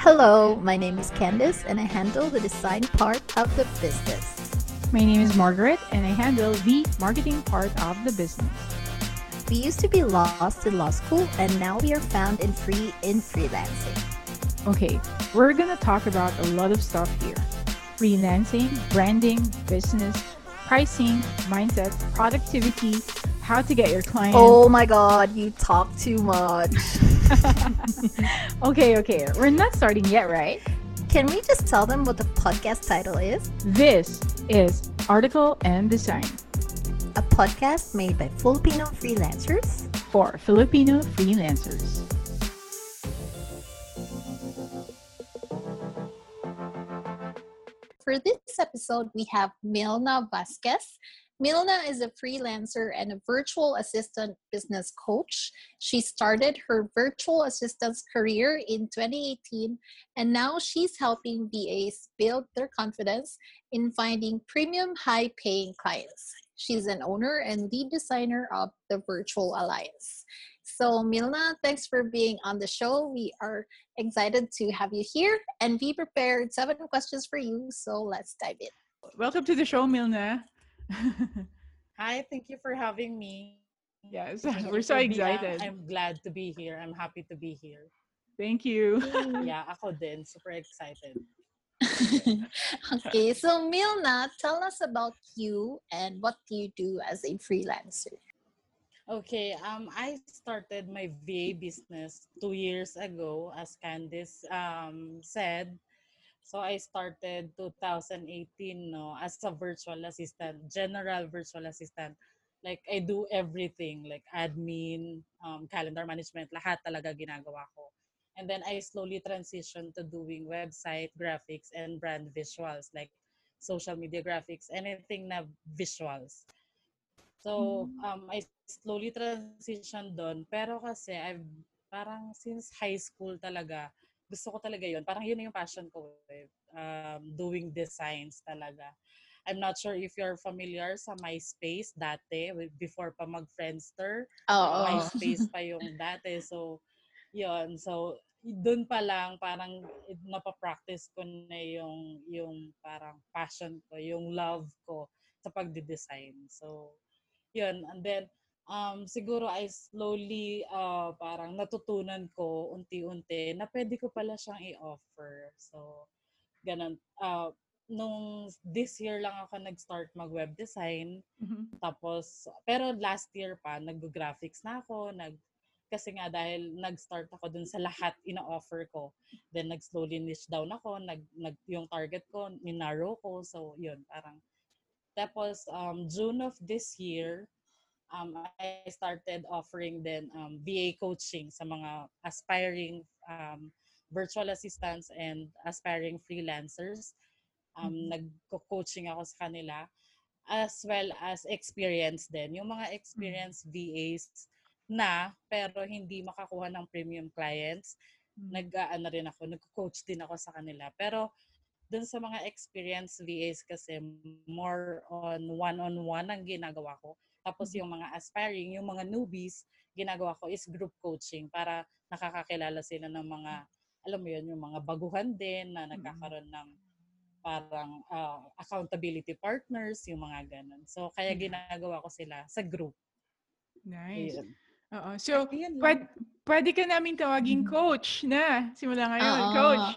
Hello, my name is Candice and I handle the design part of the business. My name is Margaret and I handle the marketing part of the business. We used to be lost in law school and now we are found in free in freelancing. Okay, we're gonna talk about a lot of stuff here freelancing, branding, business, pricing, mindset, productivity, how to get your clients. Oh my god, you talk too much. okay, okay, we're not starting yet, right? Can we just tell them what the podcast title is? This is Article and Design, a podcast made by Filipino freelancers for Filipino freelancers. For this episode, we have Milna Vasquez. Milna is a freelancer and a virtual assistant business coach. She started her virtual assistant's career in 2018, and now she's helping VAs build their confidence in finding premium, high paying clients. She's an owner and lead designer of the Virtual Alliance. So, Milna, thanks for being on the show. We are excited to have you here, and we prepared seven questions for you. So, let's dive in. Welcome to the show, Milna. Hi, thank you for having me. Yes, we're so excited. I'm glad to be here. I'm happy to be here. Thank you. yeah, ako din. Super excited. okay, so Milna, tell us about you and what do you do as a freelancer? Okay, um, I started my VA business two years ago, as Candice um, said. So I started 2018 no as a virtual assistant, general virtual assistant. Like I do everything like admin, um, calendar management, lahat talaga ginagawa ko. And then I slowly transitioned to doing website graphics and brand visuals like social media graphics, anything na visuals. So, mm. um, I slowly transition doon. Pero kasi, I've, parang since high school talaga, gusto ko talaga yon Parang yun yung passion ko. Eh. Um, doing designs talaga. I'm not sure if you're familiar sa MySpace dati, before pa mag-Friendster. Oh, MySpace pa yung dati. So, yon So, doon pa lang parang napapractice ko na yung yung parang passion ko, yung love ko sa pagde-design. So, yun. And then, um, siguro I slowly uh, parang natutunan ko unti-unti na pwede ko pala siyang i-offer. So, ganun. Uh, nung this year lang ako nag-start mag-web design. Mm-hmm. Tapos, pero last year pa, nag-graphics na ako, nag kasi nga dahil nag-start ako dun sa lahat ina-offer ko. Then nag-slowly niche down ako, nag, nag yung target ko, ninarrow ko. So, yun, parang tapos, um, June of this year, um, I started offering then um, VA coaching sa mga aspiring um, virtual assistants and aspiring freelancers. Um, mm-hmm. Nag-coaching ako sa kanila as well as experience din. Yung mga experienced mm-hmm. VAs na pero hindi makakuha ng premium clients, mm-hmm. nag-ano rin ako, nag-coach din ako sa kanila. Pero dun sa mga experienced VAs kasi more on one-on-one ang ginagawa ko. Tapos mm-hmm. yung mga aspiring, yung mga newbies, ginagawa ko is group coaching para nakakakilala sila ng mga, alam mo yun, yung mga baguhan din na mm-hmm. nagkakaroon ng parang uh, accountability partners, yung mga ganun. So, kaya mm-hmm. ginagawa ko sila sa group. Nice. Ayun. Oo. So, pwede, pwede ka namin tawaging coach na simula ngayon. Uh-oh. Coach.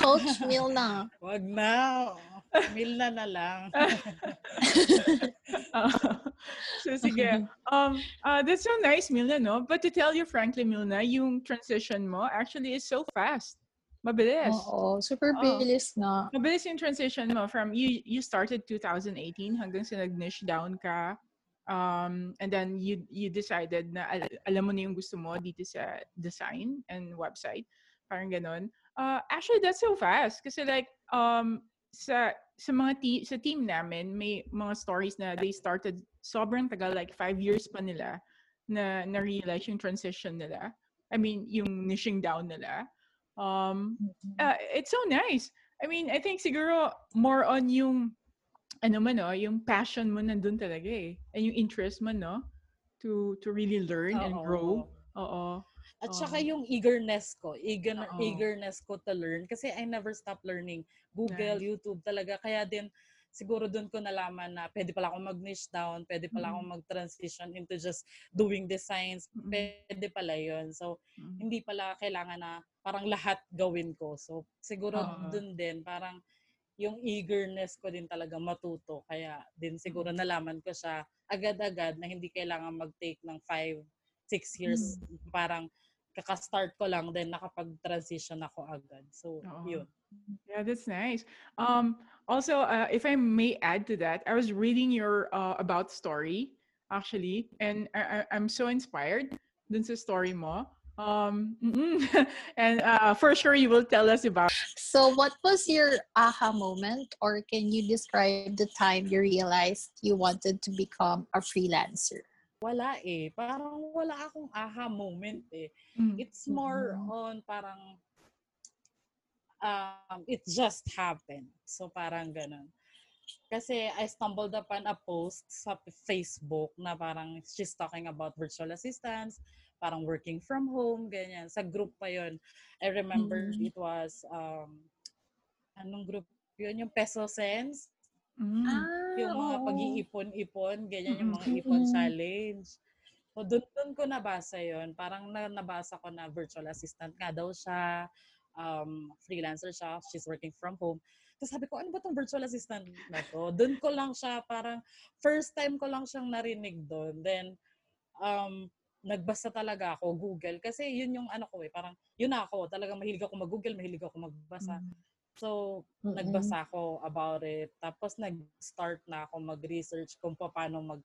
Coach Milna. Wag na. Milna na lang. uh, so sige. Um, uh, that's so nice, Milna, no? But to tell you frankly, Milna, yung transition mo actually is so fast. Mabilis. Oo, super bilis oh. na. Mabilis yung transition mo from you you started 2018 hanggang sa nag-niche down ka. Um, and then you you decided na al- alam mo na yung gusto mo dito sa design and website. Parang ganon. Uh, actually, that's so fast. Kasi like, um, sa sa mga te- sa team namin, may mga stories na they started sobrang tagal, like five years pa nila na na-realize yung transition nila. I mean, yung niching down nila. Um, mm-hmm. uh, it's so nice. I mean, I think siguro more on yung ano man no, yung passion mo nandun talaga eh. And yung interest mo no to to really learn and grow. Oo. At saka Oo. yung eagerness ko, eager, Oo. eagerness ko to learn. Kasi I never stop learning. Google, Nice. YouTube talaga. Kaya din, siguro doon ko nalaman na pwede pala akong mag-niche down, pwede pala Mm. akong mag-transition into just doing designs. Mm. Pwede pala yun. So, Mm. hindi pala kailangan na parang lahat gawin ko. So, siguro Oo. doon din, parang yung eagerness ko din talaga matuto. Kaya din siguro nalaman ko siya agad-agad na hindi kailangan mag-take ng 5, 6 years. Parang kaka-start ko lang, then nakapag-transition ako agad. So, Oo. yun. Yeah, that's nice. Um, also, uh, if I may add to that, I was reading your uh, about story actually, and I, I, I'm so inspired dun sa story mo. Um, and uh, for sure, you will tell us about. So, what was your aha moment, or can you describe the time you realized you wanted to become a freelancer? Wala eh. Parang wala akong aha moment eh. Mm. It's more Mhm. on parang um, it just happened. So parang ganun. Kasi I stumbled upon a post sa Facebook na parang she's talking about virtual assistants, parang working from home, ganyan. Sa group pa yon I remember Mhm. it was, um, anong group yun? Yung Peso Sense. Mm. Yung mga oo. pag-iipon-ipon, ganyan yung mga ipon challenge. So, doon, doon ko nabasa yon Parang na, nabasa ko na virtual assistant nga daw siya. Um, freelancer siya. She's working from home. Tapos sabi ko, ano ba tong virtual assistant na to? Doon ko lang siya, parang first time ko lang siyang narinig doon. Then, um, nagbasa talaga ako, Google. Kasi yun yung ano ko eh, parang yun ako. Talagang mahilig ako mag-Google, mahilig ako magbasa. So, Mm-mm. nagbasa ako about it. Tapos nag-start na ako mag-research kung paano mag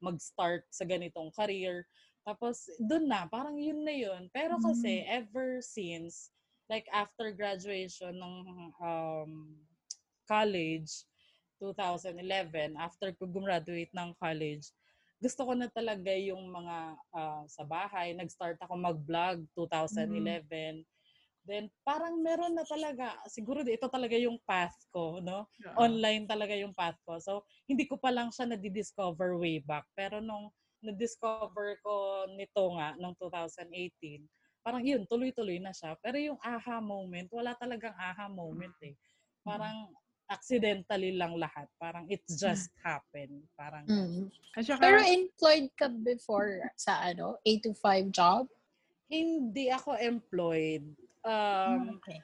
mag-start sa ganitong career. Tapos doon na, parang yun na yun. Pero kasi ever since like after graduation ng um, college 2011, after ko gumraduate ng college, gusto ko na talaga yung mga ah, sa bahay. Nag-start ako mag-vlog 2011. Then parang meron na talaga, siguro ito talaga yung path ko, no? Oo. Online talaga yung path ko. So, hindi ko pa lang siya na-discover way back. Pero nung na-discover ko nito nga, nung 2018, parang yun, tuloy-tuloy na siya. Pero yung aha moment, wala talagang aha moment eh. Parang accidentally lang lahat. Parang it just happened. Parang, Mm. Saka, Pero employed ka before sa ano, 8 to 5 job? hindi ako employed. Um, okay.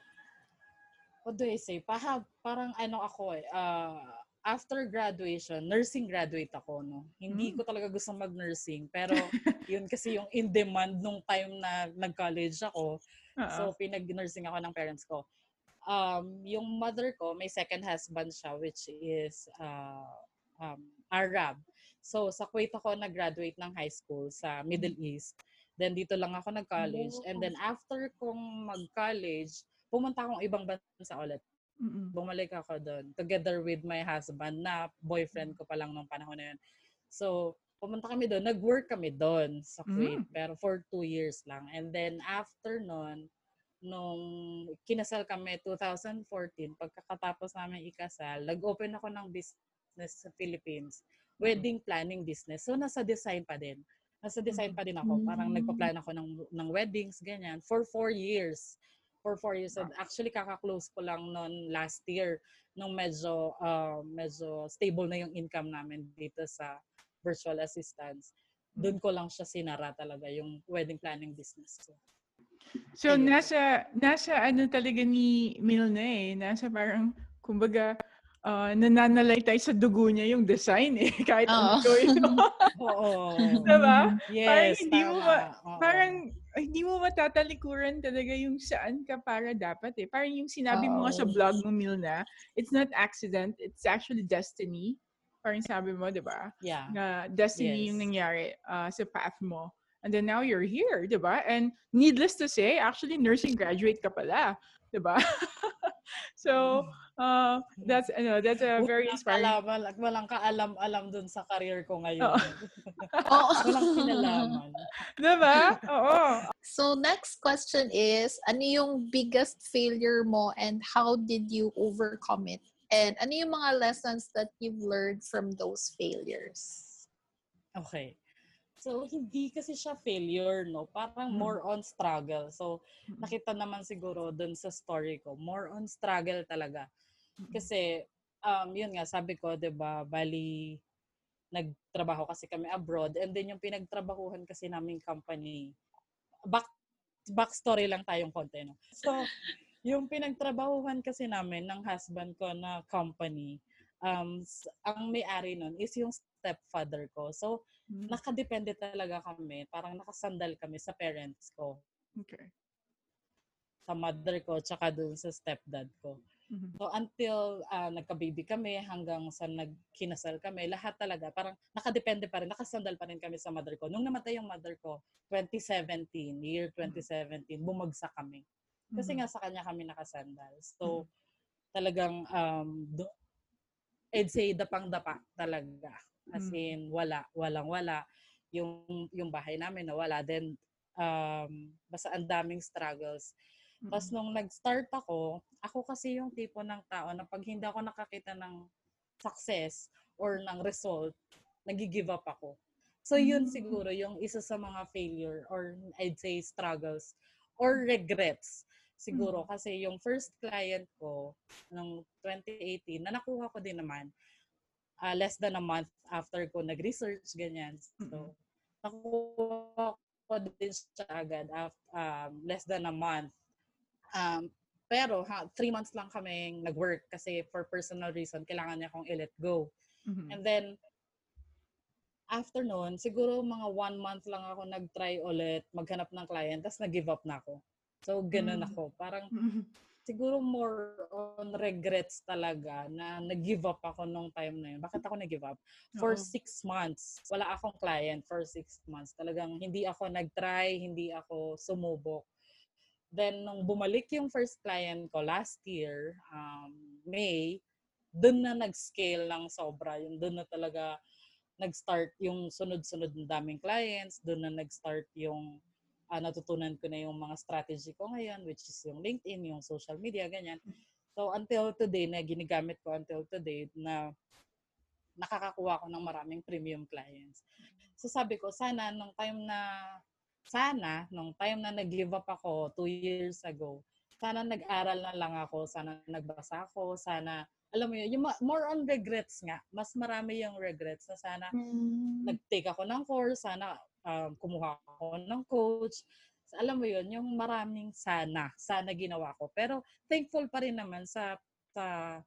what do I say? Paha, parang ano ako eh, uh, after graduation, nursing graduate ako, no? Hindi Mm. ko talaga gusto mag-nursing. Pero yun kasi yung in demand nung time na nag-college ako. Oo. So, pinag-nursing ako ng parents ko. Um, yung mother ko, may second husband siya, which is uh, um, Arab. So, sa Kuwait ako nag-graduate ng high school sa Middle East. Then, dito lang ako nag-college. And then, after kong mag-college, pumunta akong ibang bansa ulit. Mm-mm. Bumalik ako doon. Together with my husband na boyfriend ko pa lang nung panahon na yun. So, pumunta kami doon. Nag-work kami doon sa Kuwait. Pero for two years lang. And then, after nun, nung kinasal kami 2014, pagkakatapos namin ikasal, nag-open ako ng business sa Philippines. Wedding planning business. So, nasa design pa din. Nasa design pa din ako. Parang Mm. nagpa-plan ako ng, ng weddings, ganyan. For four years. For four years. And actually, kaka-close ko lang noon last year nung medyo, uh, medyo stable na yung income namin dito sa virtual assistants. Doon ko lang siya sinara talaga, yung wedding planning business ko. So, nasa, nasa ano talaga ni Milna eh. Nasa parang, kumbaga, uh, nananalay tayo sa dugo niya yung design eh. Kahit ano Oo. gawin mo. Oo. diba? Yes, hindi mo tama. ma- Oo. Parang, ay, hindi mo matatalikuran talaga yung saan ka para dapat eh. Parang yung sinabi mo nga sa Oo. vlog mo, Milna, it's not accident, it's actually destiny. Parang sabi mo, di ba? Yeah. na destiny Yes. yung nangyari uh, sa path mo. And then now you're here, di ba? And needless to say, actually nursing graduate ka pala, di ba? so, uh, that's ano, that's a very Walang inspiring. kaalaman, walang kaalam-alam dun sa career ko ngayon. Oo. Walang kinalaman. Di ba? Oo. So next question is, ano yung biggest failure mo and how did you overcome it? And ano yung mga lessons that you've learned from those failures? Okay. So, hindi kasi siya failure, no? Parang Mm. more on struggle. So, Mm. nakita naman siguro dun sa story ko, more on struggle talaga. Kasi, um, yun nga, sabi ko, 'di ba bali, nagtrabaho kasi kami abroad, and then yung pinagtrabahuhan kasi naming company, back, backstory lang tayong konti, no? So, yung pinagtrabahuhan kasi namin ng husband ko na company, um, ang may-ari nun is yung stepfather ko. So, Mm. nakadepende talaga kami. Parang nakasandal kami sa parents ko, Okay. sa mother ko, tsaka dun sa stepdad ko. Mhm. So until ah, nagka-baby kami, hanggang sa nagkinasal kami, lahat talaga, parang nakadepende pa rin, nakasandal pa rin kami sa mother ko. Nung namatay yung mother ko, 2017, year 2017, bumagsak kami. Kasi Mhm. nga sa kanya kami nakasandal. So, talagang, um, do- I'd say, dapang-dapa talaga. As Mm. in, wala, walang-wala. Yung, yung bahay namin nawala. Then, um, basta ang daming struggles. Tapos Mm. nung nag-start ako, ako kasi yung tipo ng tao na pag hindi ako nakakita ng success or ng result, nag-give up ako. So yun Mm. siguro yung isa sa mga failure or I'd say struggles or regrets. Siguro kasi yung first client ko nung 2018 na nakuha ko din naman ah, less than a month after ko nag-research ganyan. So nakuha ko din siya agad after, um, less than a month. Um, pero ha, three months lang kami nag-work kasi for personal reason, kailangan niya akong i-let go. Mhm. And then, after noon, siguro mga one month lang ako nag-try ulit maghanap ng client, tapos nag-give up na ako. So, ganun Mm. ako. Parang Mhm. siguro more on regrets talaga na nag-give up ako nung time na yun. Bakit ako nag-give up? For Oo. six months. Wala akong client for six months. Talagang hindi ako nag-try, hindi ako sumubok. Then, nung bumalik yung first client ko last year, um, May, dun na nag-scale ng sobra. Yung dun na talaga nag-start yung sunod-sunod ng daming clients. Dun na nag-start yung ah, natutunan ko na yung mga strategy ko ngayon, which is yung LinkedIn, yung social media, ganyan. So, until today, na ginagamit ko until today, na nakakakuha ko ng maraming premium clients. So, sabi ko, sana nung time na, sana, nung time na nag-give up ako two years ago, sana nag-aral na lang ako, sana nagbasa ako, sana, alam mo yun, yung more on regrets nga, mas marami yung regrets na sana Mm. nag-take ako ng course, sana um, kumuha ako ng coach. Alam mo yun, yung maraming sana, sana ginawa ko. Pero thankful pa rin naman sa sa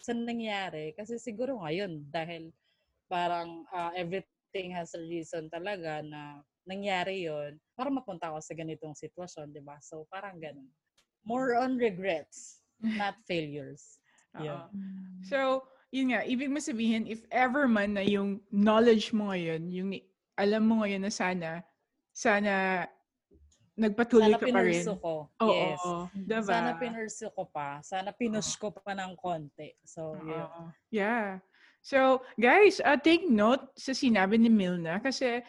sa nangyari kasi siguro ngayon dahil parang ah, everything has a reason talaga na nangyari yon para mapunta ako sa ganitong sitwasyon, 'di ba? So parang ganun. More on regrets, not failures. Yeah. Oo. So, yun nga, ibig mo sabihin, if ever man na yung knowledge mo ngayon, yung alam mo ngayon na sana, sana nagpatuloy Sana ka pa rin. pinurso ko. Oo, yes. diba? Sana pinurso ko pa. Sana pinush ko pa ng konti. So. Oo. Yeah. So, guys, uh, take note sa sinabi ni Milna kasi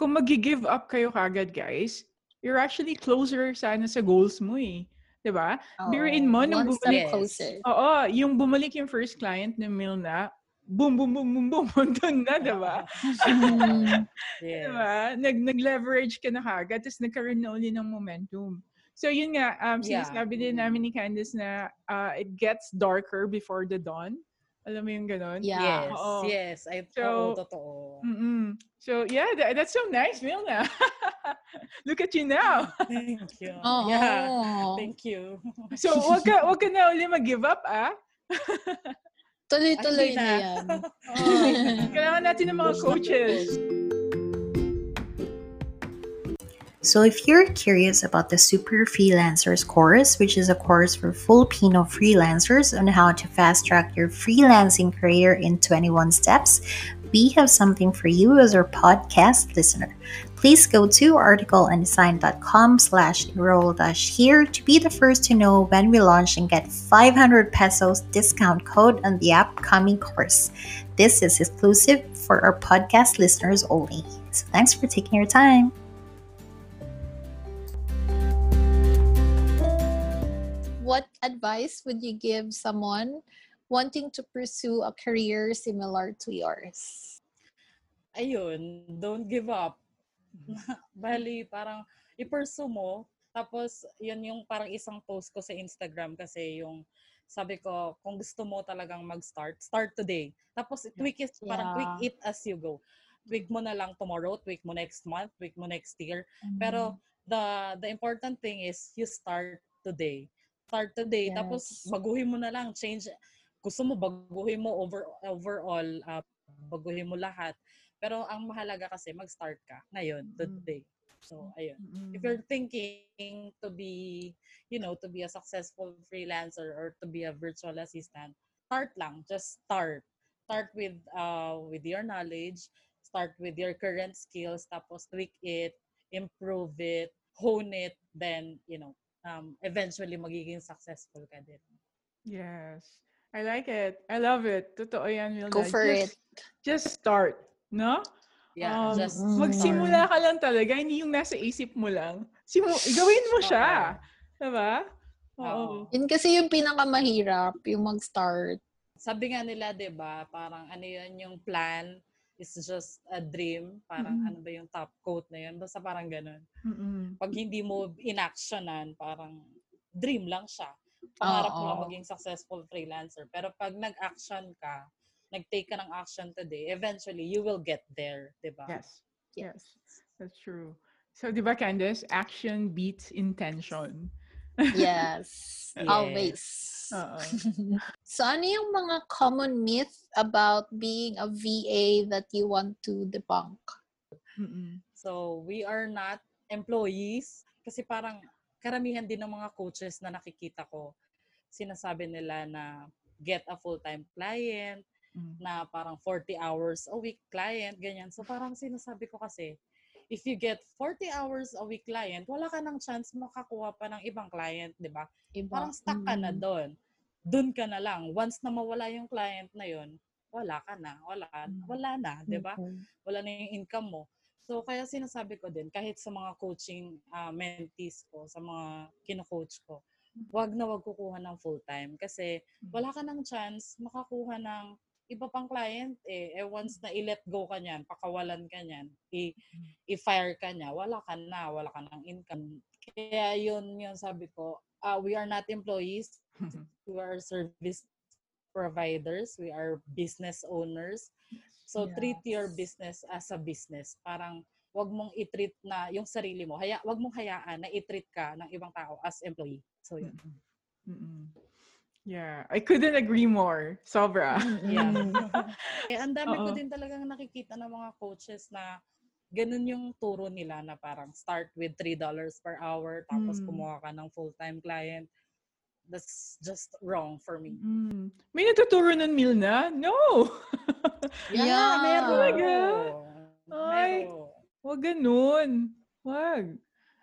kung mag-give up kayo kagad, guys, you're actually closer sana sa goals mo eh. 'Di ba? Biruin mo, nung bumalik- closer. Oo, yung bumalik yung first client ni Milna, boom, boom, boom, boom, boom, doon na, diba? Yes. Diba? Nag, nag-leverage ka na kagad, tapos nagkaroon na uli ng momentum. So yun nga, um, Yeah. sinasabi din namin ni Candice na uh, it gets darker before the dawn. Alam mo yung? Yeah. Yes, Oo. yes. Ay, So, oo, totoo. Mm-mm. So yeah, tha- that's so nice, Milna. Look at you now. Thank you. Oo. Yeah, thank you. So wag ka, wag ka na uli mag-give up, ah. Tuloy-tuloy na hindi yan. Kailangan natin ng mga na coaches. So, if you're curious about the Super Freelancers course, which is a course for Filipino freelancers on how to fast track your freelancing career in 21 steps, we have something for you as our podcast listener. Please go to articleanddesign.com slash enroll dash here to be the first to know when we launch and get 500 pesos discount code on the upcoming course. This is exclusive for our podcast listeners only. So thanks for taking your time. What advice would you give someone wanting to pursue a career similar to yours? Ayun, don't give up. Bali, parang i-pursue mo. Tapos, yun yung parang isang post ko sa Instagram kasi yung sabi ko, kung gusto mo talagang mag-start, start today. Tapos, tweak it, parang tweak Yeah. it as you go. Tweak mo na lang tomorrow, tweak mo next month, tweak mo next year. Pero, the the important thing is you start today. Start today. Tapos, Yes. baguhin mo na lang. Change. Gusto mo, baguhin mo over, overall. ah, baguhin mo lahat. Pero, ang mahalaga kasi, mag-start ka ngayon, Mm. today. So, ayun. Mm-mm. If you're thinking to be, you know, to be a successful freelancer or to be a virtual assistant, start lang. Just start. Start with uh with your knowledge, start with your current skills, tapos tweak it, improve it, hone it, then, you know, um, eventually magiging successful ka din. Yes. I like it. I love it. Totoo yan, Milna. Go for just, Just start. No? Yeah, Um, just mm, Magsimula ka lang talaga, hindi yung nasa isip mo lang. Simu gawin mo siya. Diba? Oo. Oo. Yun kasi yung pinakamahirap, yung mag-start. sabi nga nila, 'di ba, parang ano 'yun yung plan is just a dream. Parang Mm-mm. ano ba yung top quote na 'yun? Basta parang ganun. Mm-mm. Pag hindi mo inactionan, parang dream lang siya. Pangarap mo lang maging successful freelancer. Pero pag nag-action ka, nag-take ka ng action today, eventually you will get there, 'di ba? Yes. Yes. That's true. So, di ba, Candace? Action beats intention. Yes. Yes. Always. So, ano yung mga common myth about being a VA that you want to debunk? Mm-mm. So, we are not employees kasi parang karamihan din ng mga coaches na nakikita ko, sinasabi nila na get a full-time client, Mm. na parang 40 hours a week client, ganyan. So parang sinasabi ko kasi, if you get 40 hours a week client, wala ka ng chance makakuha pa ng ibang client, di ba? Iba. Parang stuck ka na Mm. doon. Doon ka na lang. Once na mawala yung client na yon wala ka na. Wala, Mm. wala na, di ba? Wala na yung income mo. So, kaya sinasabi ko din, kahit sa mga coaching ah, mentees ko, sa mga kino-coach ko, wag na wag kukuha ng full-time. Kasi wala ka ng chance makakuha ng iba pang client eh. eh once na i-let go ka niyan, pakawalan ka niyan, i- i-fire ka niya, wala ka na, wala ka ng income. Kaya yun yung sabi ko, ah, we are not employees, we are service providers, we are business owners. So treat your business as a business. Parang wag mong i-treat na yung sarili mo. Haya, wag mong hayaan na i-treat ka ng ibang tao as employee. So yun. Mm-mm. Yeah. I couldn't agree more. Sobra. Yeah. Eh, ang dami ko Oo. din talagang nakikita ng mga coaches na ganun yung turo nila na parang start with $3 per hour tapos Mm. kumuha ka ng full-time client. That's just wrong for me. Mm. May natuturo nun, Milna? No! Yeah. meron. Talaga? Ay. Meron. Wag ganun. Wag.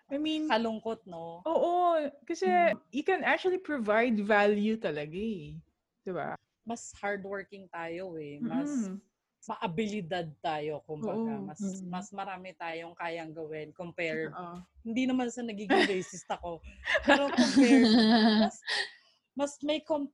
I mean, Kalungkot, no? oo. Kasi Mm. you can actually provide value talaga eh. Diba? Mas hardworking tayo eh. Mas Mm-mm. maabilidad tayo, kumbaga. Oo. Mas, Mm. mas marami tayong kayang gawin compared. Oo. Hindi naman sa nagiging racist ako. Pero compared, mas, mas may com-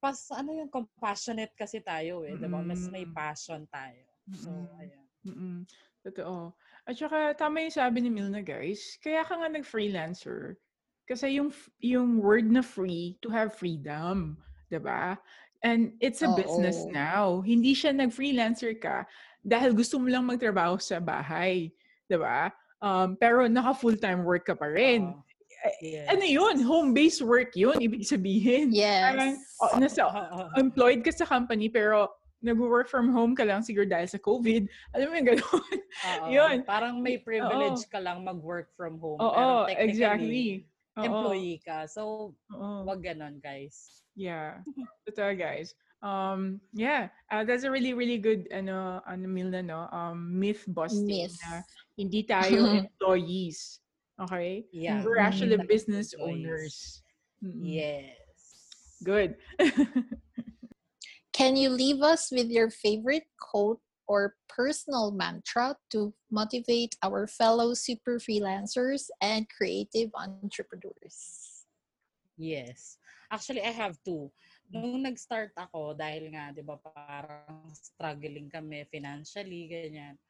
pas, ano yung compassionate kasi tayo eh. Diba? Mas may Mm. passion tayo. So, Mm-mm. ayan. Mm-mm. Totoo. At saka, tama yung sabi ni Milna, guys. Kaya ka nga nag-freelancer. Kasi yung, yung word na free, to have freedom. ba? And it's a business Oo. now. Hindi siya nag-freelancer ka dahil gusto mo lang magtrabaho sa bahay. ba? Um, pero naka full-time work ka pa rin. Oo. Yes. Ano yun? Home-based work yun, ibig sabihin. Parang, yes. oh, nasa, employed ka sa company pero nag-work from home ka lang siguro dahil sa COVID. Alam mo yung gano'n? Yun. Parang may privilege ka lang mag-work from home. Oo, pero technically, exactly. Oo, employee ka. So, oo. wag ganon, guys. Yeah. Totoo, guys. Um, yeah, uh, that's a really, really good, ano, ano, Milna, no? Um, myth busting Myth. na hindi tayo employees. Okay? Yeah. We're actually Mm. business Employees. owners. Mm-mm. Yes. Good. Can you leave us with your favorite quote or personal mantra to motivate our fellow super freelancers and creative entrepreneurs? Yes. Actually, I have two. Nung nag-start ako, dahil nga, di ba, parang struggling kami financially, ganyan.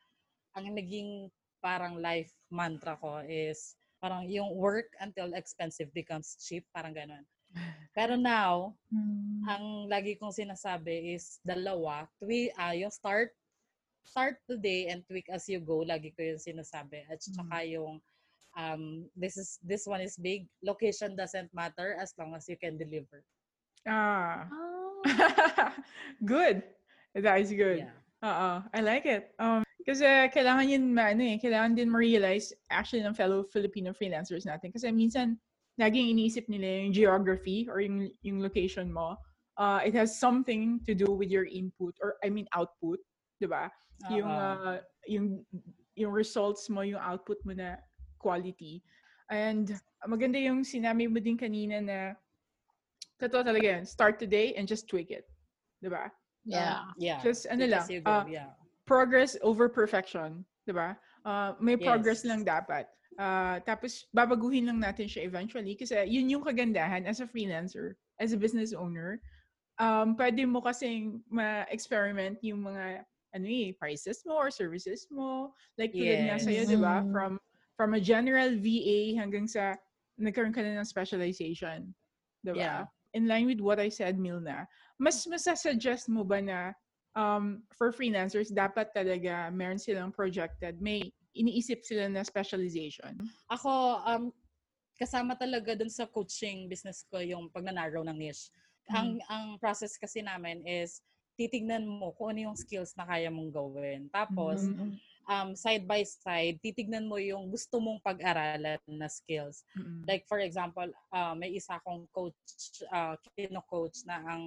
Ang naging parang life mantra ko is parang yung work until expensive becomes cheap, parang ganun. Pero now, Mm. ang lagi kong sinasabi is dalawa. Twi, ah, yung start, start today and tweak as you go. Lagi ko yung sinasabi. At saka yung, um, this is this one is big. Location doesn't matter as long as you can deliver. Ah. Oh. good. That is good. Yeah. Oo, I like it. Um, kasi kailangan yun, ano eh, kailangan din ma-realize actually ng fellow Filipino freelancers natin. Kasi minsan, laging iniisip nila yung geography or yung, yung location mo. Uh, it has something to do with your input or, I mean, output. di ba? Yung, Oo. uh, yung, yung results mo, yung output mo na quality. And maganda yung sinabi mo din kanina na totoo talaga yan. Start today and just tweak it. Di ba? Yeah. Yeah. Just ano lang, ah, yeah. progress over perfection, 'di ba? Uh, may progress Yes. lang dapat. Uh, tapos babaguhin lang natin siya eventually kasi yun yung kagandahan as a freelancer, as a business owner. Um, pwede mo kasing ma-experiment yung mga ano eh, prices mo or services mo. Like tulad nga Yes. sa'yo, di ba? Mhm. From, from a general VA hanggang sa nagkaroon ka na ng specialization. Di ba? Yeah. In line with what I said, Milna, mas masasuggest mo ba na um, for freelancers, dapat talaga meron silang projected, may iniisip sila na specialization. Ako, um, kasama talaga dun sa coaching business ko yung pagnanarrow ng niche. Ang, ang process kasi namin is titignan mo kung ano yung skills na kaya mong gawin. Tapos, Mhm. um, side by side, titignan mo yung gusto mong pag-aralan na skills. Mm-mm. Like for example, uh, may isa akong coach, uh, kino-coach na ang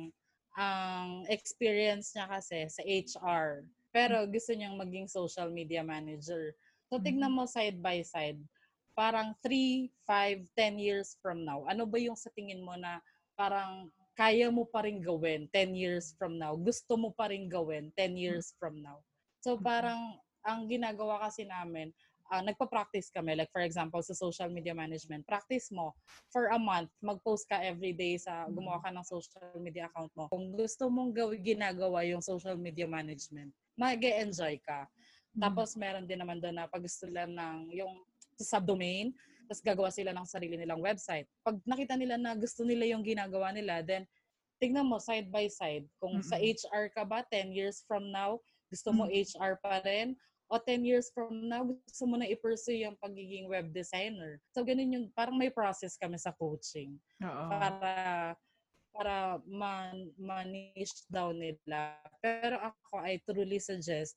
ang experience niya kasi sa HR. Pero gusto niyang maging social media manager. So tignan mo side by side, parang 3, 5, 10 years from now, ano ba yung sa tingin mo na parang kaya mo pa rin gawin 10 years from now? Gusto mo pa rin gawin 10 years from now? So parang ang ginagawa kasi namin, ah, nagpa-practice kami. Like for example, sa social media management, practice mo for a month, mag-post ka every day sa gumawa ka ng social media account mo. Kung gusto mong gawin ginagawa yung social media management, mag-enjoy ka. Tapos meron din naman doon na pag gusto nila ng yung sa subdomain, tapos gagawa sila ng sarili nilang website. Pag nakita nila na gusto nila yung ginagawa nila, then tignan mo side by side. Kung sa Mm-mm. HR ka ba, 10 years from now, gusto mo HR pa rin, o 10 years from now, gusto mo na i-pursue yung pagiging web designer. So, ganun yung, parang may process kami sa coaching Oo. para para man, manish down nila. Pero ako, I truly suggest,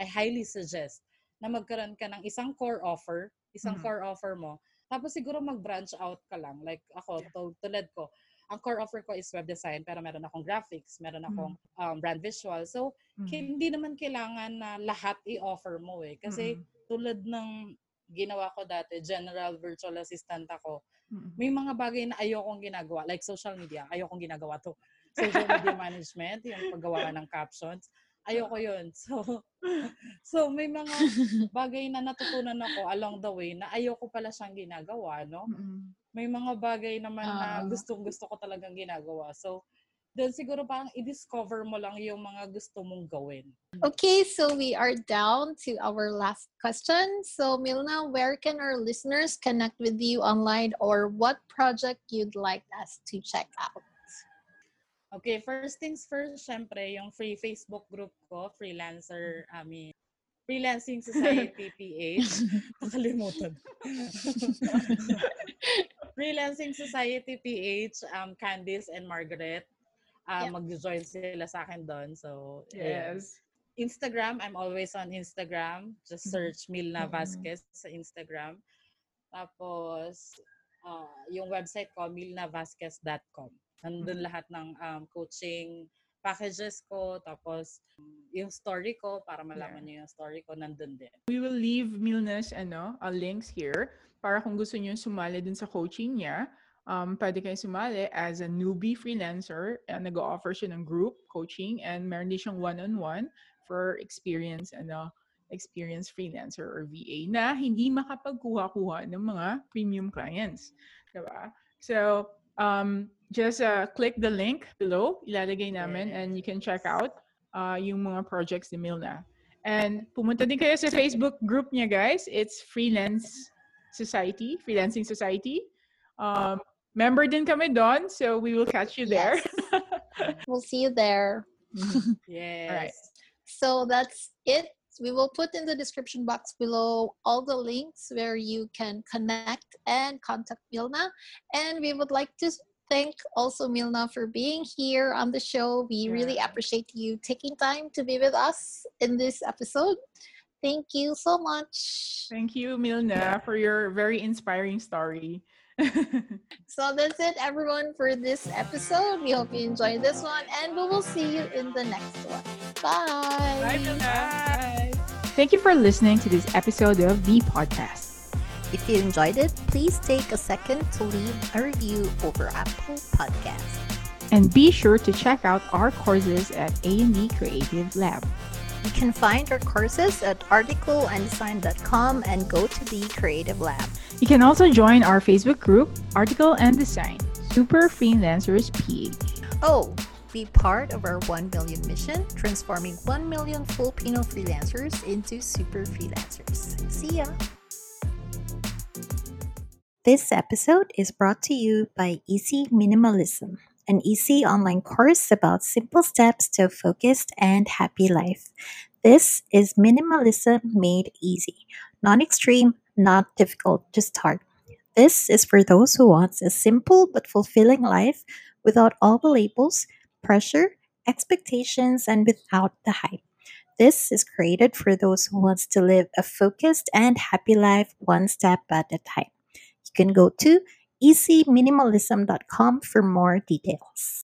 I highly suggest na magkaroon ka ng isang core offer, isang Mhm. core offer mo, tapos siguro mag-branch out ka lang. Like ako, tulad ko, ang core offer ko is web design, pero meron akong graphics, meron akong um, brand visual. So, Mm. hindi naman kailangan na lahat i-offer mo eh. Kasi Mm-mm. tulad ng ginawa ko dati, general virtual assistant ako, may mga bagay na ayokong ginagawa, like social media, ayokong ginagawa to. Social media management, yung paggawa ng captions, ayoko yun. So, so may mga bagay na natutunan ako along the way na ayoko pala siyang ginagawa, no? May mga bagay naman na Ah. gustong gusto ko talagang ginagawa. So, doon siguro parang i-discover mo lang yung mga gusto mong gawin. Okay, so we are down to our last question. So, Milna, where can our listeners connect with you online or what project you'd like us to check out? Okay, first things first, syempre, yung free Facebook group ko, Freelancer, I mean, Freelancing Society PH. Nakalimutan. Freelancing Society PH, um, Candice and Margaret. Uh, Yeah. Mag-join sila sa akin doon. So. Yes. Instagram, I'm always on Instagram. Just Mhm. search Milna. Vasquez sa Instagram. Tapos, ah, yung website ko, milnavasquez.com. Nandun lahat ng um, coaching packages ko. Tapos, yung story ko, para malaman niyo yung story ko, nandun din. We will leave Milna's ano, uh, links here para kung gusto niyo sumali dun sa coaching niya. Um, pwede kayo sumali as a newbie freelancer. Uh, nag-offer siya ng group coaching and meron din siyang one-on-one for experience ano, experienced freelancer or VA na hindi makapagkuha-kuha ng mga premium clients. Diba? So, um, just uh, click the link below. Ilalagay namin and you can check out uh, yung mga projects ni Milna. And pumunta din kayo sa Facebook group niya, guys. It's Freelance Society, Freelancing Society. Um, member din kami doon, so we will catch you there. We'll see you there. Yes. So that's it. We will put in the description box below all the links where you can connect and contact Milna. And we would like to thank also Milna for being here on the show. We really appreciate you taking time to be with us in this episode. Thank you so much. Thank you, Milna, for your very inspiring story. So that's it, everyone, for this episode. We hope you enjoyed this one, and we will see you in the next one. Bye. Bye, Milna. Thank you for listening to this episode of the podcast. If you enjoyed it, please take a second to leave a review over Apple Podcasts. And be sure to check out our courses at A&D Creative Lab. You can find our courses at articleanddesign.com and go to the Creative Lab. You can also join our Facebook group, Article and Design, Super Freelancers PH. Oh, be part of our 1 million mission, transforming 1 million Filipino freelancers into super freelancers. See ya! This episode is brought to you by Easy Minimalism, an easy online course about simple steps to a focused and happy life. This is minimalism made easy, not extreme, not difficult to start. This is for those who wants a simple but fulfilling life without all the labels, pressure, expectations, and without the hype. This is created for those who wants to live a focused and happy life one step at a time. You can go to easyminimalism.com for more details.